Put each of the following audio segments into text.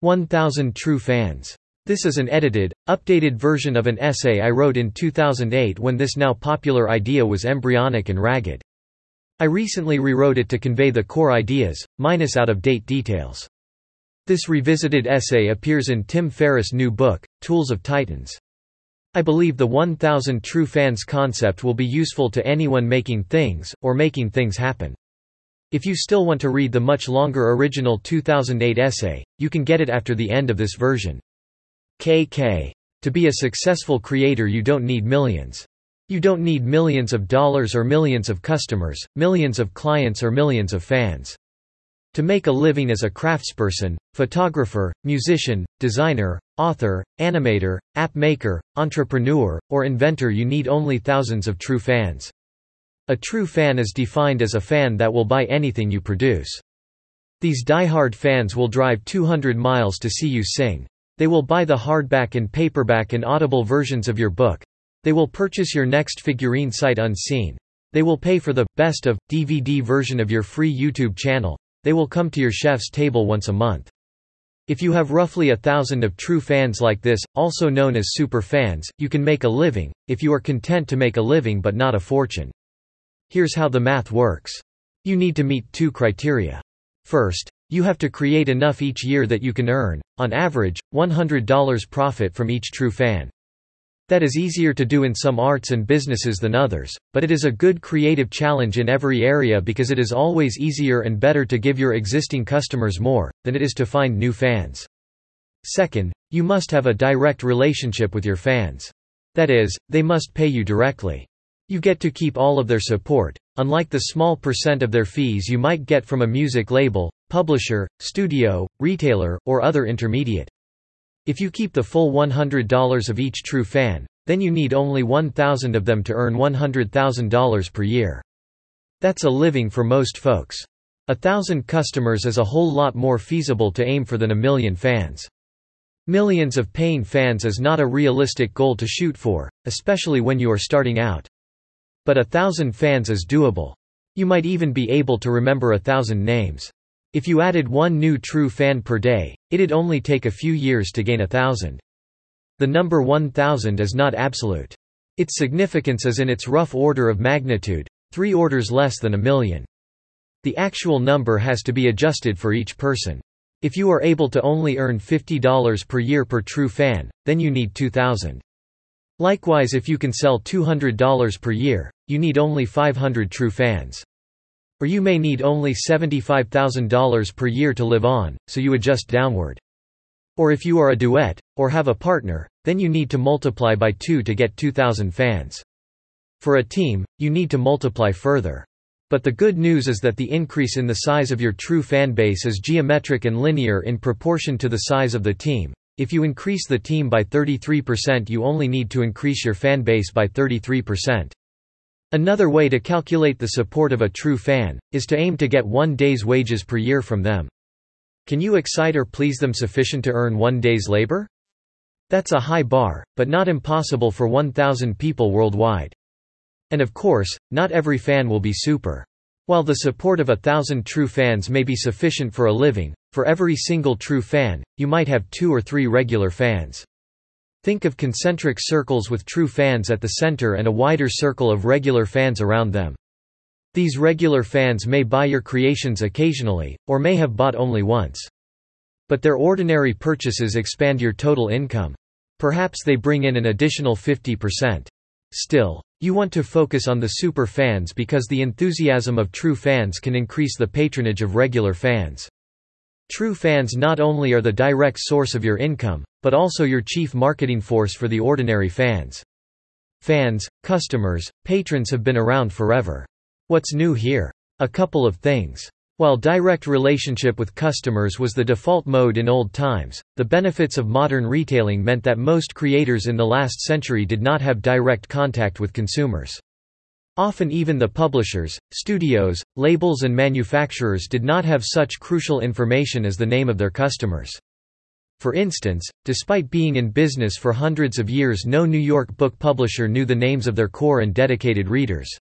1000 True Fans. This is an edited, updated version of an essay I wrote in 2008 when this now popular idea was embryonic and ragged. I recently rewrote it to convey the core ideas, minus out-of-date details. This revisited essay appears in Tim Ferriss' new book, Tools of Titans. I believe the 1000 True Fans concept will be useful to anyone making things, or making things happen. If you still want to read the much longer original 2008 essay, you can get it after the end of this version. KK. To be a successful creator you don't need millions. You don't need millions of dollars or millions of customers, millions of clients or millions of fans. To make a living as a craftsperson, photographer, musician, designer, author, animator, app maker, entrepreneur, or inventor you need only thousands of true fans. A true fan is defined as a fan that will buy anything you produce. These die-hard fans will drive 200 miles to see you sing. They will buy the hardback and paperback and audible versions of your book, they will purchase your next figurine sight unseen. They will pay for the best of DVD version of your free YouTube channel. They will come to your chef's table once a month. If you have roughly a thousand of true fans like this, also known as super fans, you can make a living, if you are content to make a living but not a fortune. Here's how the math works. You need to meet two criteria. First, you have to create enough each year that you can earn, on average, $100 profit from each true fan. That is easier to do in some arts and businesses than others, but it is a good creative challenge in every area because it is always easier and better to give your existing customers more, than it is to find new fans. Second, you must have a direct relationship with your fans. That is, they must pay you directly. You get to keep all of their support, unlike the small percent of their fees you might get from a music label, publisher, studio, retailer, or other intermediate. If you keep the full $100 of each true fan, then you need only 1,000 of them to earn $100,000 per year. That's a living for most folks. A thousand customers is a whole lot more feasible to aim for than a million fans. Millions of paying fans is not a realistic goal to shoot for, especially when you are starting out. But a thousand fans is doable. You might even be able to remember a thousand names. If you added one new true fan per day, it'd only take a few years to gain a thousand. The number 1000 is not absolute. Its significance is in its rough order of magnitude, three orders less than a million. The actual number has to be adjusted for each person. If you are able to only earn $50 per year per true fan, then you need 2000. Likewise if you can sell $200 per year, you need only 500 true fans. Or you may need only $75,000 per year to live on, so you adjust downward. Or if you are a duet, or have a partner, then you need to multiply by 2 to get 2,000 fans. For a team, you need to multiply further. But the good news is that the increase in the size of your true fan base is geometric and linear in proportion to the size of the team. If you increase the team by 33% you only need to increase your fan base by 33%. Another way to calculate the support of a true fan, is to aim to get one day's wages per year from them. Can you excite or please them sufficient to earn one day's labor? That's a high bar, but not impossible for 1,000 people worldwide. And of course, not every fan will be super. While the support of a thousand true fans may be sufficient for a living, for every single true fan, you might have two or three regular fans. Think of concentric circles with true fans at the center and a wider circle of regular fans around them. These regular fans may buy your creations occasionally, or may have bought only once. But their ordinary purchases expand your total income. Perhaps they bring in an additional 50%. Still, you want to focus on the super fans because the enthusiasm of true fans can increase the patronage of regular fans. True fans not only are the direct source of your income, but also your chief marketing force for the ordinary fans. Fans, customers, patrons have been around forever. What's new here? A couple of things. While direct relationship with customers was the default mode in old times, the benefits of modern retailing meant that most creators in the last century did not have direct contact with consumers. Often even the publishers, studios, labels and manufacturers did not have such crucial information as the name of their customers. For instance, despite being in business for hundreds of years no New York book publisher knew the names of their core and dedicated readers.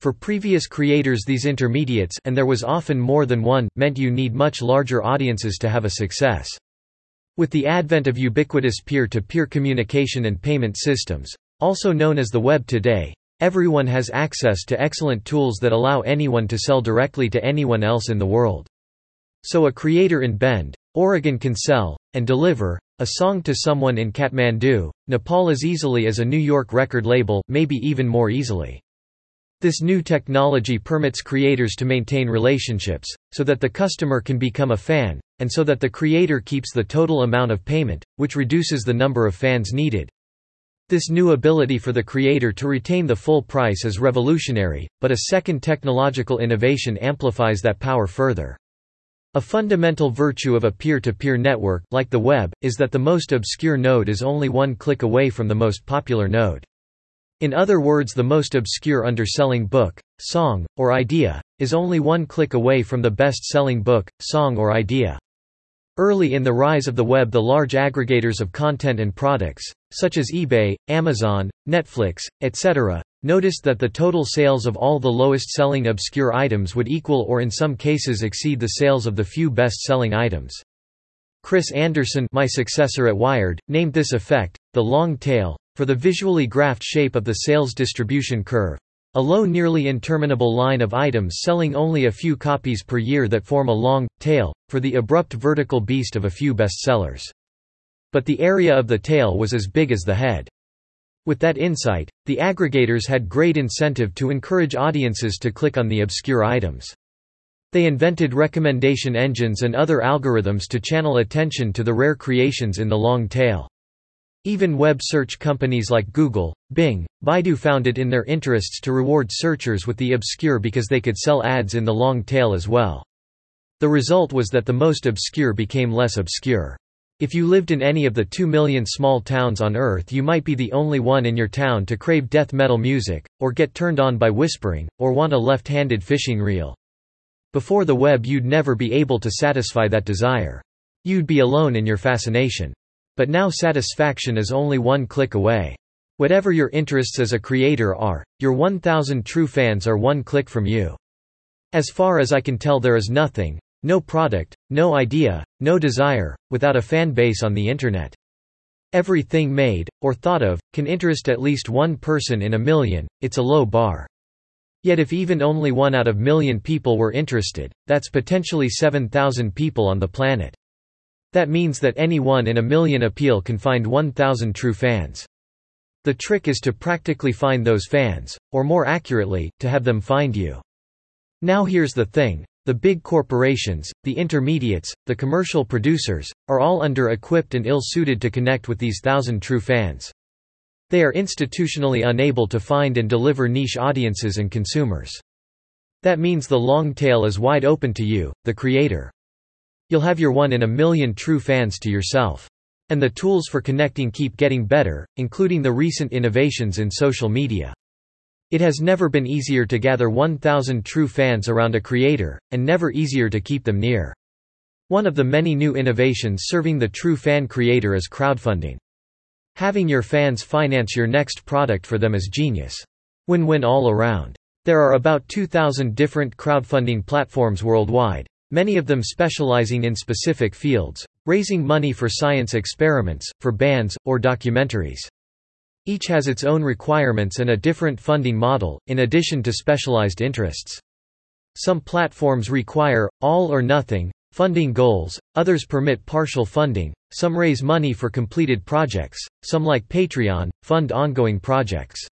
For previous creators these intermediates and there was often more than one, meant you need much larger audiences to have a success. With the advent of ubiquitous peer-to-peer -peer communication and payment systems, also known as the web today, everyone has access to excellent tools that allow anyone to sell directly to anyone else in the world. So a creator in Bend, Oregon can sell, and deliver, a song to someone in Kathmandu, Nepal as easily as a New York record label, maybe even more easily. This new technology permits creators to maintain relationships, so that the customer can become a fan, and so that the creator keeps the total amount of payment, which reduces the number of fans needed. This new ability for the creator to retain the full price is revolutionary, but a second technological innovation amplifies that power further. A fundamental virtue of a peer-to-peer -peer network, like the web, is that the most obscure node is only one click away from the most popular node. In other words the most obscure underselling book, song, or idea, is only one click away from the best-selling book, song or idea. Early in the rise of the web the large aggregators of content and products, such as eBay, Amazon, Netflix, etc., noticed that the total sales of all the lowest-selling obscure items would equal or in some cases exceed the sales of the few best-selling items. Chris Anderson my successor at Wired, named this effect, the long tail, for the visually graphed shape of the sales distribution curve. A low nearly interminable line of items selling only a few copies per year that form a long, tail, for the abrupt vertical beast of a few bestsellers. But the area of the tail was as big as the head. With that insight, the aggregators had great incentive to encourage audiences to click on the obscure items. They invented recommendation engines and other algorithms to channel attention to the rare creations in the long tail. Even web search companies like Google, Bing, Baidu found it in their interests to reward searchers with the obscure because they could sell ads in the long tail as well. The result was that the most obscure became less obscure. If you lived in any of the two million small towns on Earth you might be the only one in your town to crave death metal music, or get turned on by whispering, or want a left-handed fishing reel. Before the web you'd never be able to satisfy that desire. You'd be alone in your fascination. But now satisfaction is only one click away. Whatever your interests as a creator are, your 1000 true fans are one click from you. As far as I can tell there is nothing, no product, no idea, no desire, without a fan base on the Internet. Everything made, or thought of, can interest at least one person in a million, it's a low bar. Yet if even only one out of million people were interested, that's potentially 7,000 people on the planet. That means that any one in a million appeal can find 1,000 true fans. The trick is to practically find those fans, or more accurately, to have them find you. Now here's the thing, the big corporations, the intermediates, the commercial producers, are all under-equipped and ill-suited to connect with these thousand true fans. They are institutionally unable to find and deliver niche audiences and consumers. That means the long tail is wide open to you, the creator. You'll have your one in a million true fans to yourself. And the tools for connecting keep getting better, including the recent innovations in social media. It has never been easier to gather 1,000 true fans around a creator, and never easier to keep them near. One of the many new innovations serving the true fan creator is crowdfunding. Having your fans finance your next product for them is genius. Win-win all around. There are about 2,000 different crowdfunding platforms worldwide, many of them specializing in specific fields, raising money for science experiments, for bands, or documentaries. Each has its own requirements and a different funding model, in addition to specialized interests. Some platforms require, all or nothing, funding goals, others permit partial funding, some raise money for completed projects, some like Patreon, fund ongoing projects.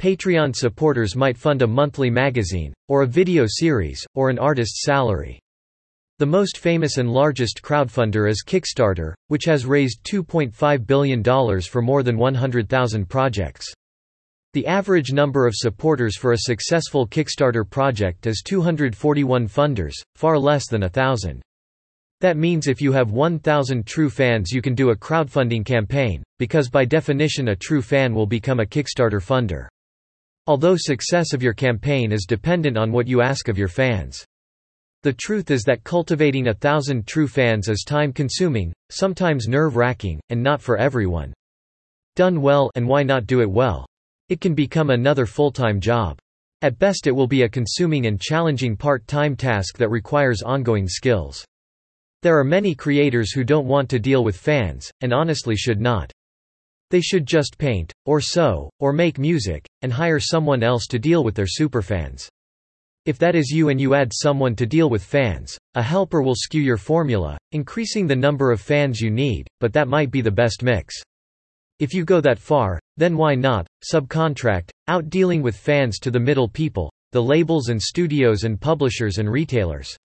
Patreon supporters might fund a monthly magazine, or a video series, or an artist's salary. The most famous and largest crowdfunder is Kickstarter, which has raised $2.5 billion for more than 100,000 projects. The average number of supporters for a successful Kickstarter project is 241 funders, far less than a thousand. That means if you have 1,000 true fans you can do a crowdfunding campaign, because by definition a true fan will become a Kickstarter funder. Although success of your campaign is dependent on what you ask of your fans. The truth is that cultivating a thousand true fans is time-consuming, sometimes nerve-wracking, and not for everyone. Done well and why not do it well? It can become another full-time job. At best it will be a consuming and challenging part-time task that requires ongoing skills. There are many creators who don't want to deal with fans, and honestly should not. They should just paint, or sew, or make music, and hire someone else to deal with their superfans. If that is you and you add someone to deal with fans, a helper will skew your formula, increasing the number of fans you need, but that might be the best mix. If you go that far, then why not, subcontract, out dealing with fans to the middle people, the labels and studios and publishers and retailers.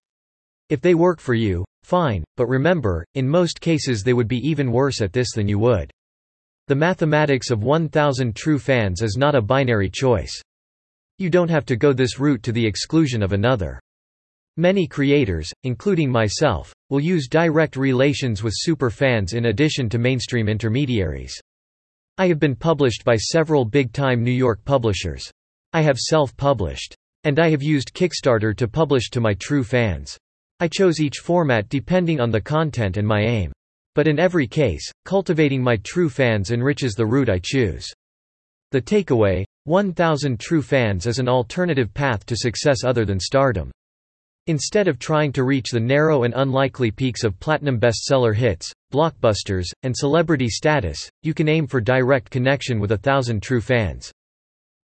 If they work for you, fine, but remember, in most cases they would be even worse at this than you would. The mathematics of 1000 true fans is not a binary choice. You don't have to go this route to the exclusion of another. Many creators, including myself, will use direct relations with super fans in addition to mainstream intermediaries. I have been published by several big-time New York publishers. I have self-published. And I have used Kickstarter to publish to my true fans. I chose each format depending on the content and my aim. But in every case, cultivating my true fans enriches the route I choose. The takeaway 1000 True Fans is an alternative path to success other than stardom. Instead of trying to reach the narrow and unlikely peaks of platinum bestseller hits, blockbusters, and celebrity status, you can aim for direct connection with thousand true fans.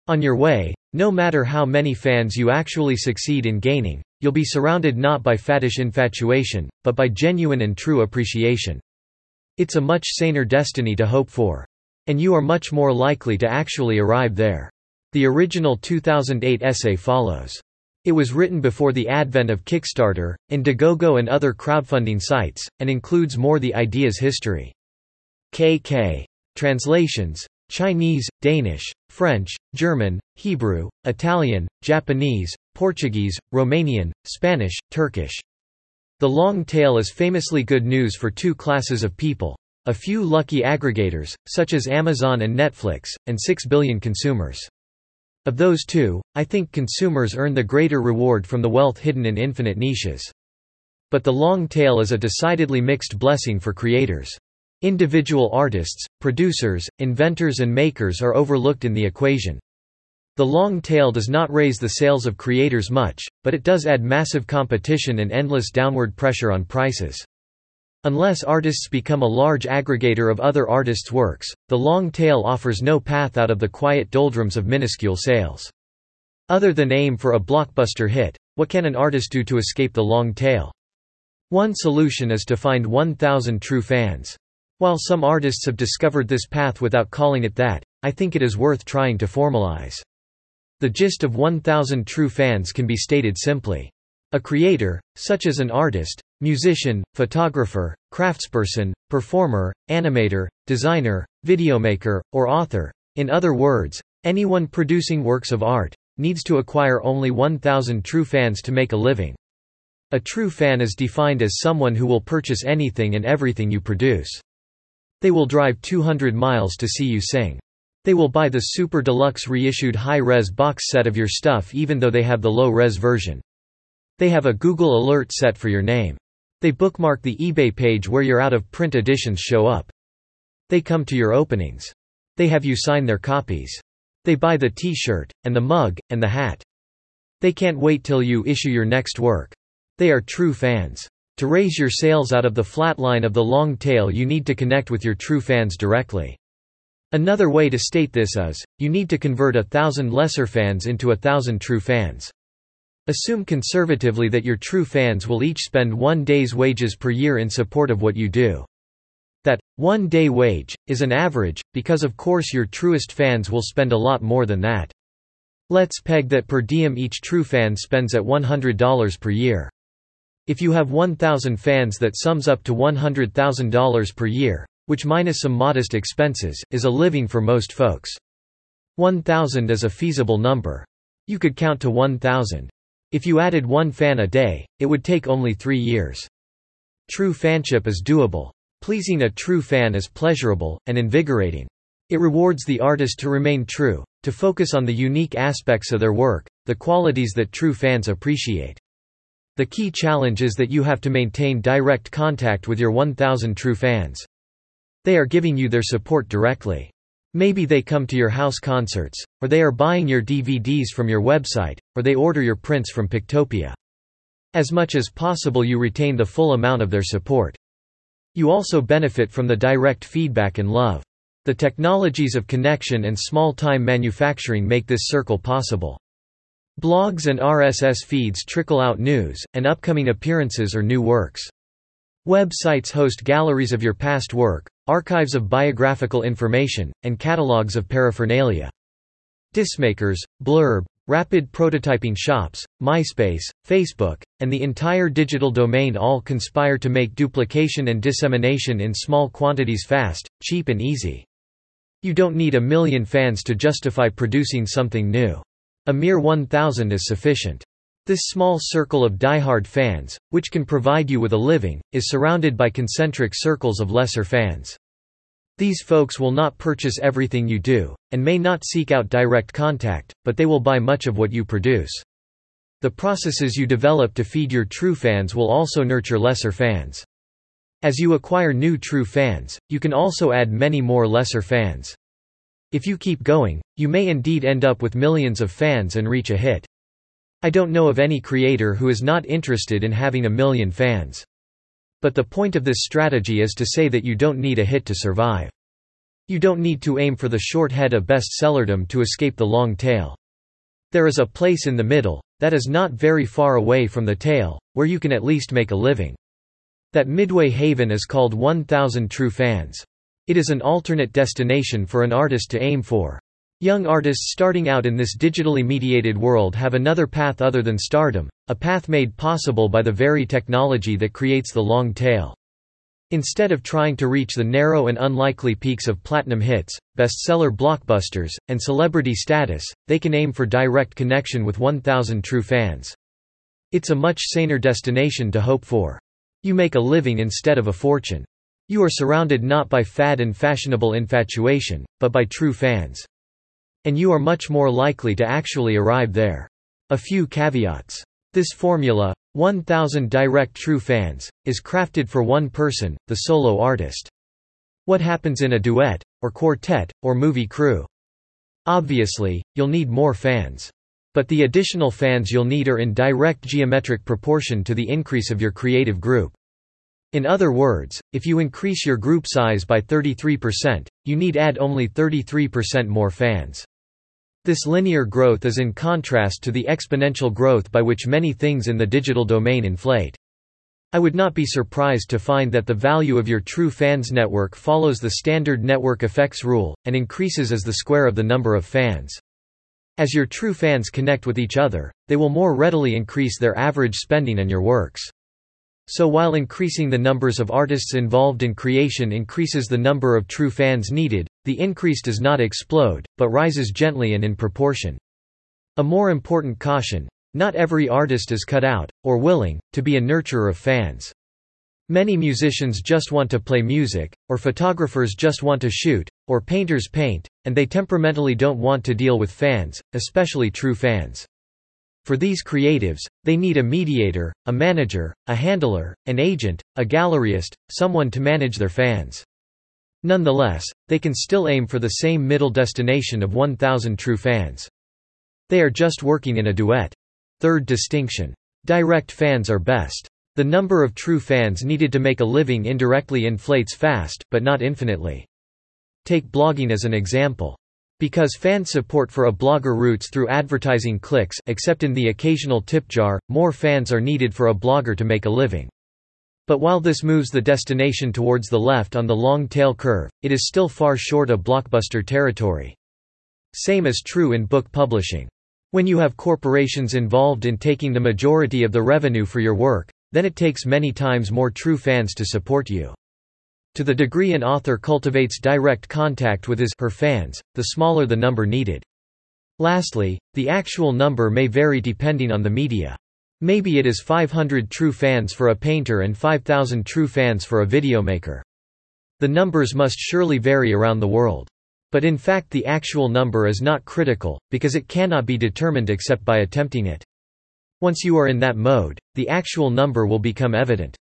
On your way, no matter how many fans you actually succeed in gaining, you'll be surrounded not by faddish infatuation, but by genuine and true appreciation. It's a much saner destiny to hope for. And you are much more likely to actually arrive there. The original 2008 essay follows. It was written before the advent of Kickstarter, Indiegogo and other crowdfunding sites, and includes more the idea's history. KK. Translations Chinese, Danish, French, German, Hebrew, Italian, Japanese, Portuguese, Romanian, Spanish, Turkish. The long tail is famously good news for two classes of people a few lucky aggregators, such as Amazon and Netflix, and 6 billion consumers. Of those two, I think consumers earn the greater reward from the wealth hidden in infinite niches. But the long tail is a decidedly mixed blessing for creators. Individual artists, producers, inventors and makers are overlooked in the equation. The long tail does not raise the sales of creators much, but it does add massive competition and endless downward pressure on prices. Unless artists become a large aggregator of other artists' works, the long tail offers no path out of the quiet doldrums of minuscule sales. Other than aim for a blockbuster hit, what can an artist do to escape the long tail? One solution is to find 1,000 true fans. While some artists have discovered this path without calling it that, I think it is worth trying to formalize. The gist of 1,000 true fans can be stated simply. A creator, such as an artist, musician, photographer, craftsperson, performer, animator, designer, videomaker, or author, in other words, anyone producing works of art, needs to acquire only 1,000 true fans to make a living. A true fan is defined as someone who will purchase anything and everything you produce. They will drive 200 miles to see you sing. They will buy the super deluxe reissued high-res box set of your stuff even though they have the low-res version. They have a Google alert set for your name. They bookmark the eBay page where your out-of-print editions show up. They come to your openings. They have you sign their copies. They buy the t-shirt, and the mug, and the hat. They can't wait till you issue your next work. They are true fans. To raise your sales out of the flat line of the long tail you need to connect with your true fans directly. Another way to state this is, you need to convert a thousand lesser fans into a thousand true fans. Assume conservatively that your true fans will each spend one day's wages per year in support of what you do. That, one day wage, is an average, because of course your truest fans will spend a lot more than that. Let's peg that per diem each true fan spends at $100 per year. If you have 1,000 fans that sums up to $100,000 per year, which minus some modest expenses, is a living for most folks. 1,000 is a feasible number. You could count to 1,000. If you added one fan a day, it would take only three years. True fanship is doable. Pleasing a true fan is pleasurable, and invigorating. It rewards the artist to remain true, to focus on the unique aspects of their work, the qualities that true fans appreciate. The key challenge is that you have to maintain direct contact with your 1000 true fans. They are giving you their support directly. Maybe they come to your house concerts, or they are buying your DVDs from your website, or they order your prints from Pictopia. As much as possible you retain the full amount of their support. You also benefit from the direct feedback and love. The technologies of connection and small-time manufacturing make this circle possible. Blogs and RSS feeds trickle out news, and upcoming appearances or new works. Websites host galleries of your past work, archives of biographical information, and catalogs of paraphernalia. Discmakers, Blurb, rapid prototyping shops, MySpace, Facebook, and the entire digital domain all conspire to make duplication and dissemination in small quantities fast, cheap and easy. You don't need a million fans to justify producing something new. A mere 1,000 is sufficient. This small circle of die-hard fans, which can provide you with a living, is surrounded by concentric circles of lesser fans. These folks will not purchase everything you do, and may not seek out direct contact, but they will buy much of what you produce. The processes you develop to feed your true fans will also nurture lesser fans. As you acquire new true fans, you can also add many more lesser fans. If you keep going, you may indeed end up with millions of fans and reach a hit. I don't know of any creator who is not interested in having a million fans. But the point of this strategy is to say that you don't need a hit to survive. You don't need to aim for the short head of bestsellerdom to escape the long tail. There is a place in the middle, that is not very far away from the tail, where you can at least make a living. That midway haven is called 1000 True Fans. It is an alternate destination for an artist to aim for. Young artists starting out in this digitally mediated world have another path other than stardom, a path made possible by the very technology that creates the long tail. Instead of trying to reach the narrow and unlikely peaks of platinum hits, bestseller blockbusters, and celebrity status, they can aim for direct connection with 1,000 true fans. It's a much saner destination to hope for. You make a living instead of a fortune. You are surrounded not by fad and fashionable infatuation, but by true fans. And you are much more likely to actually arrive there. A few caveats. This formula, 1000 direct true fans, is crafted for one person, the solo artist. What happens in a duet, or quartet, or movie crew? Obviously, you'll need more fans. But the additional fans you'll need are in direct geometric proportion to the increase of your creative group. In other words, if you increase your group size by 33%, you need add only 33% more fans. This linear growth is in contrast to the exponential growth by which many things in the digital domain inflate. I would not be surprised to find that the value of your true fans network follows the standard network effects rule, and increases as the square of the number of fans. As your true fans connect with each other, they will more readily increase their average spending on your works. So while increasing the numbers of artists involved in creation increases the number of true fans needed, the increase does not explode, but rises gently and in proportion. A more important caution, not every artist is cut out, or willing, to be a nurturer of fans. Many musicians just want to play music, or photographers just want to shoot, or painters paint, and they temperamentally don't want to deal with fans, especially true fans. For these creatives, they need a mediator, a manager, a handler, an agent, a galleryist, someone to manage their fans. Nonetheless, they can still aim for the same middle destination of 1,000 true fans. They are just working in a duet. Third distinction. Direct fans are best. The number of true fans needed to make a living indirectly inflates fast, but not infinitely. Take blogging as an example. Because fan support for a blogger routes through advertising clicks except in the occasional tip jar, more fans are needed for a blogger to make a living. But while this moves the destination towards the left on the long tail curve, it is still far short of blockbuster territory. Same is true in book publishing. When you have corporations involved in taking the majority of the revenue for your work, then it takes many times more true fans to support you. To the degree an author cultivates direct contact with his her fans, the smaller the number needed. Lastly, the actual number may vary depending on the media. Maybe it is 500 true fans for a painter and 5,000 true fans for a videomaker. The numbers must surely vary around the world. But in fact the actual number is not critical, because it cannot be determined except by attempting it. Once you are in that mode, the actual number will become evident.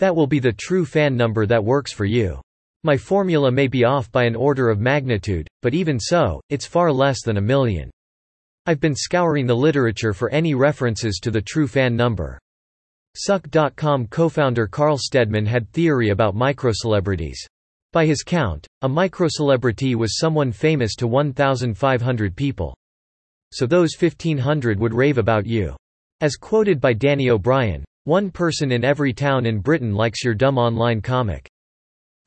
That will be the true fan number that works for you. My formula may be off by an order of magnitude, but even so, it's far less than a million. I've been scouring the literature for any references to the true fan number. Suck.com co-founder Carl Steadman had theory about microcelebrities. By his count, a microcelebrity was someone famous to 1,500 people. So those 1,500 would rave about you. As quoted by Danny O'Brien, one person in every town in Britain likes your dumb online comic.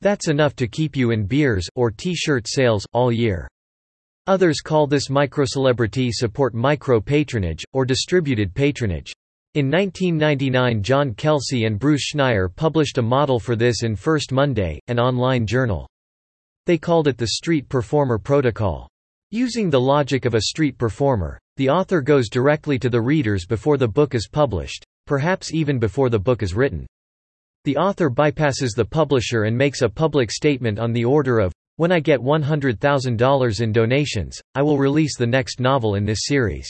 That's enough to keep you in beers or t-shirt sales all year. Others call this microcelebrity support micro-patronage, or distributed patronage. In 1999 John Kelsey and Bruce Schneier published a model for this in First Monday, an online journal. They called it the Street Performer Protocol. Using the logic of a street performer, the author goes directly to the readers before the book is published, perhaps even before the book is written. The author bypasses the publisher and makes a public statement on the order of, when I get $100,000 in donations, I will release the next novel in this series.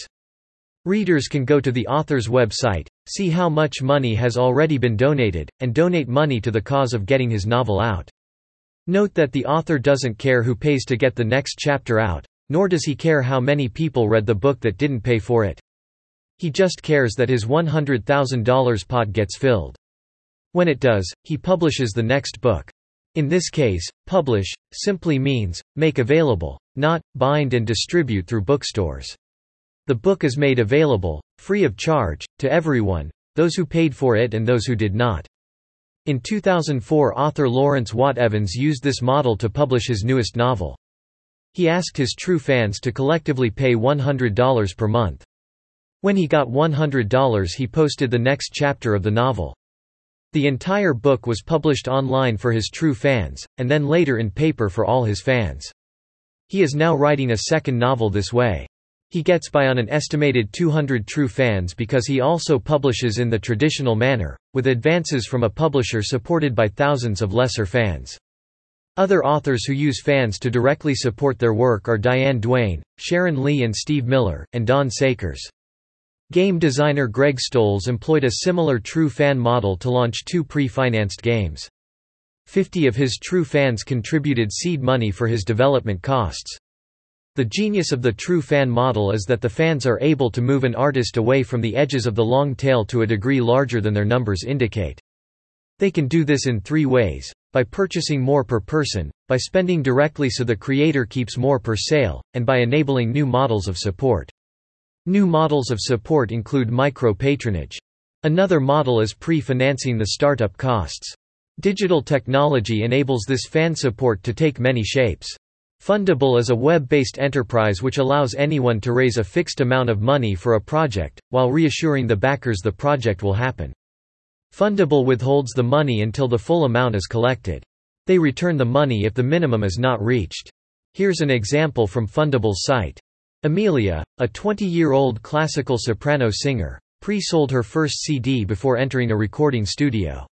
Readers can go to the author's website, see how much money has already been donated, and donate money to the cause of getting his novel out. Note that the author doesn't care who pays to get the next chapter out, nor does he care how many people read the book that didn't pay for it. He just cares that his $100,000 pot gets filled. When it does, he publishes the next book. In this case, publish, simply means, make available, not, bind and distribute through bookstores. The book is made available, free of charge, to everyone, those who paid for it and those who did not. In 2004 author Lawrence Watt Evans used this model to publish his newest novel. He asked his true fans to collectively pay $100 per month. When he got $100 he posted the next chapter of the novel. The entire book was published online for his true fans, and then later in paper for all his fans. He is now writing a second novel this way. He gets by on an estimated 200 true fans because he also publishes in the traditional manner, with advances from a publisher supported by thousands of lesser fans. Other authors who use fans to directly support their work are Diane Duane, Sharon Lee and Steve Miller, and Don Sakers. Game designer Greg Stolze employed a similar true fan model to launch two pre-financed games. Fifty of his true fans contributed seed money for his development costs. The genius of the true fan model is that the fans are able to move an artist away from the edges of the long tail to a degree larger than their numbers indicate. They can do this in three ways. By purchasing more per person, by spending directly so the creator keeps more per sale, and by enabling new models of support. New models of support include micro-patronage. Another model is pre-financing the startup costs. Digital technology enables this fan support to take many shapes. Fundable is a web-based enterprise which allows anyone to raise a fixed amount of money for a project, while reassuring the backers the project will happen. Fundable withholds the money until the full amount is collected. They return the money if the minimum is not reached. Here's an example from Fundable's site. Amelia, a 20-year-old classical soprano singer, pre-sold her first CD before entering a recording studio.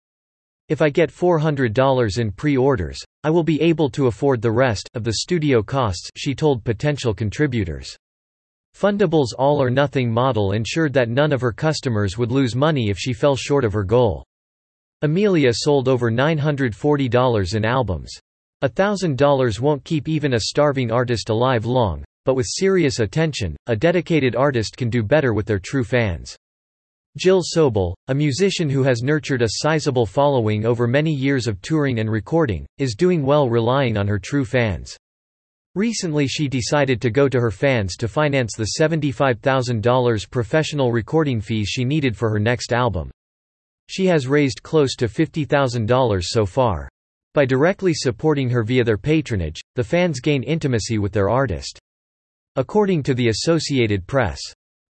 If I get $400 in pre-orders, I will be able to afford the rest of the studio costs, she told potential contributors. Fundable's all-or-nothing model ensured that none of her customers would lose money if she fell short of her goal. Amelia sold over $940 in albums. $1,000 won't keep even a starving artist alive long, but with serious attention, a dedicated artist can do better with their true fans. Jill Sobule, a musician who has nurtured a sizable following over many years of touring and recording, is doing well relying on her true fans. Recently she decided to go to her fans to finance the $75,000 professional recording fees she needed for her next album. She has raised close to $50,000 so far. By directly supporting her via their patronage, the fans gain intimacy with their artist. According to the Associated Press,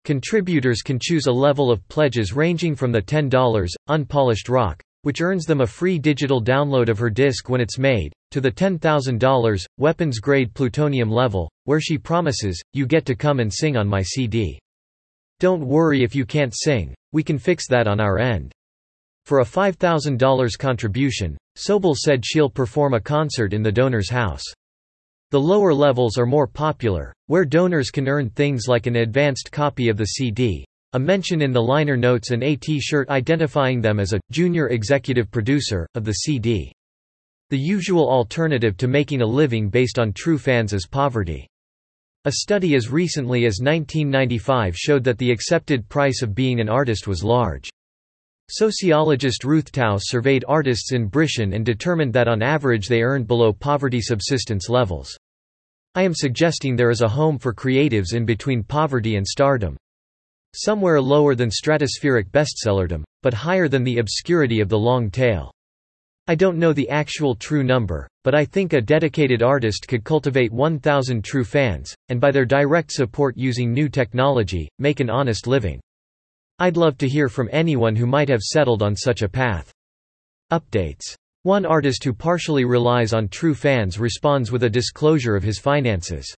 contributors can choose a level of pledges ranging from the $10, unpolished rock, which earns them a free digital download of her disc when it's made, to the $10,000, weapons-grade plutonium level, where she promises, you get to come and sing on my CD. Don't worry if you can't sing, we can fix that on our end. For a $5,000 contribution, Sobule said she'll perform a concert in the donor's house. The lower levels are more popular, where donors can earn things like an advanced copy of the CD, a mention in the liner notes and a t-shirt identifying them as a junior executive producer of the CD. The usual alternative to making a living based on true fans is poverty. A study as recently as 1995 showed that the accepted price of being an artist was large. Sociologist Ruth Towse surveyed artists in Britain and determined that on average they earned below poverty subsistence levels. I am suggesting there is a home for creatives in between poverty and stardom. Somewhere lower than stratospheric bestsellerdom, but higher than the obscurity of the long tail. I don't know the actual true number, but I think a dedicated artist could cultivate 1,000 true fans, and by their direct support using new technology, make an honest living. I'd love to hear from anyone who might have settled on such a path. Updates. One artist who partially relies on true fans responds with a disclosure of his finances.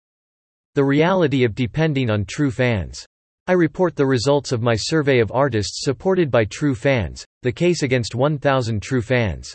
The reality of depending on true fans. I report the results of my survey of artists supported by true fans, the case against 1,000 true fans.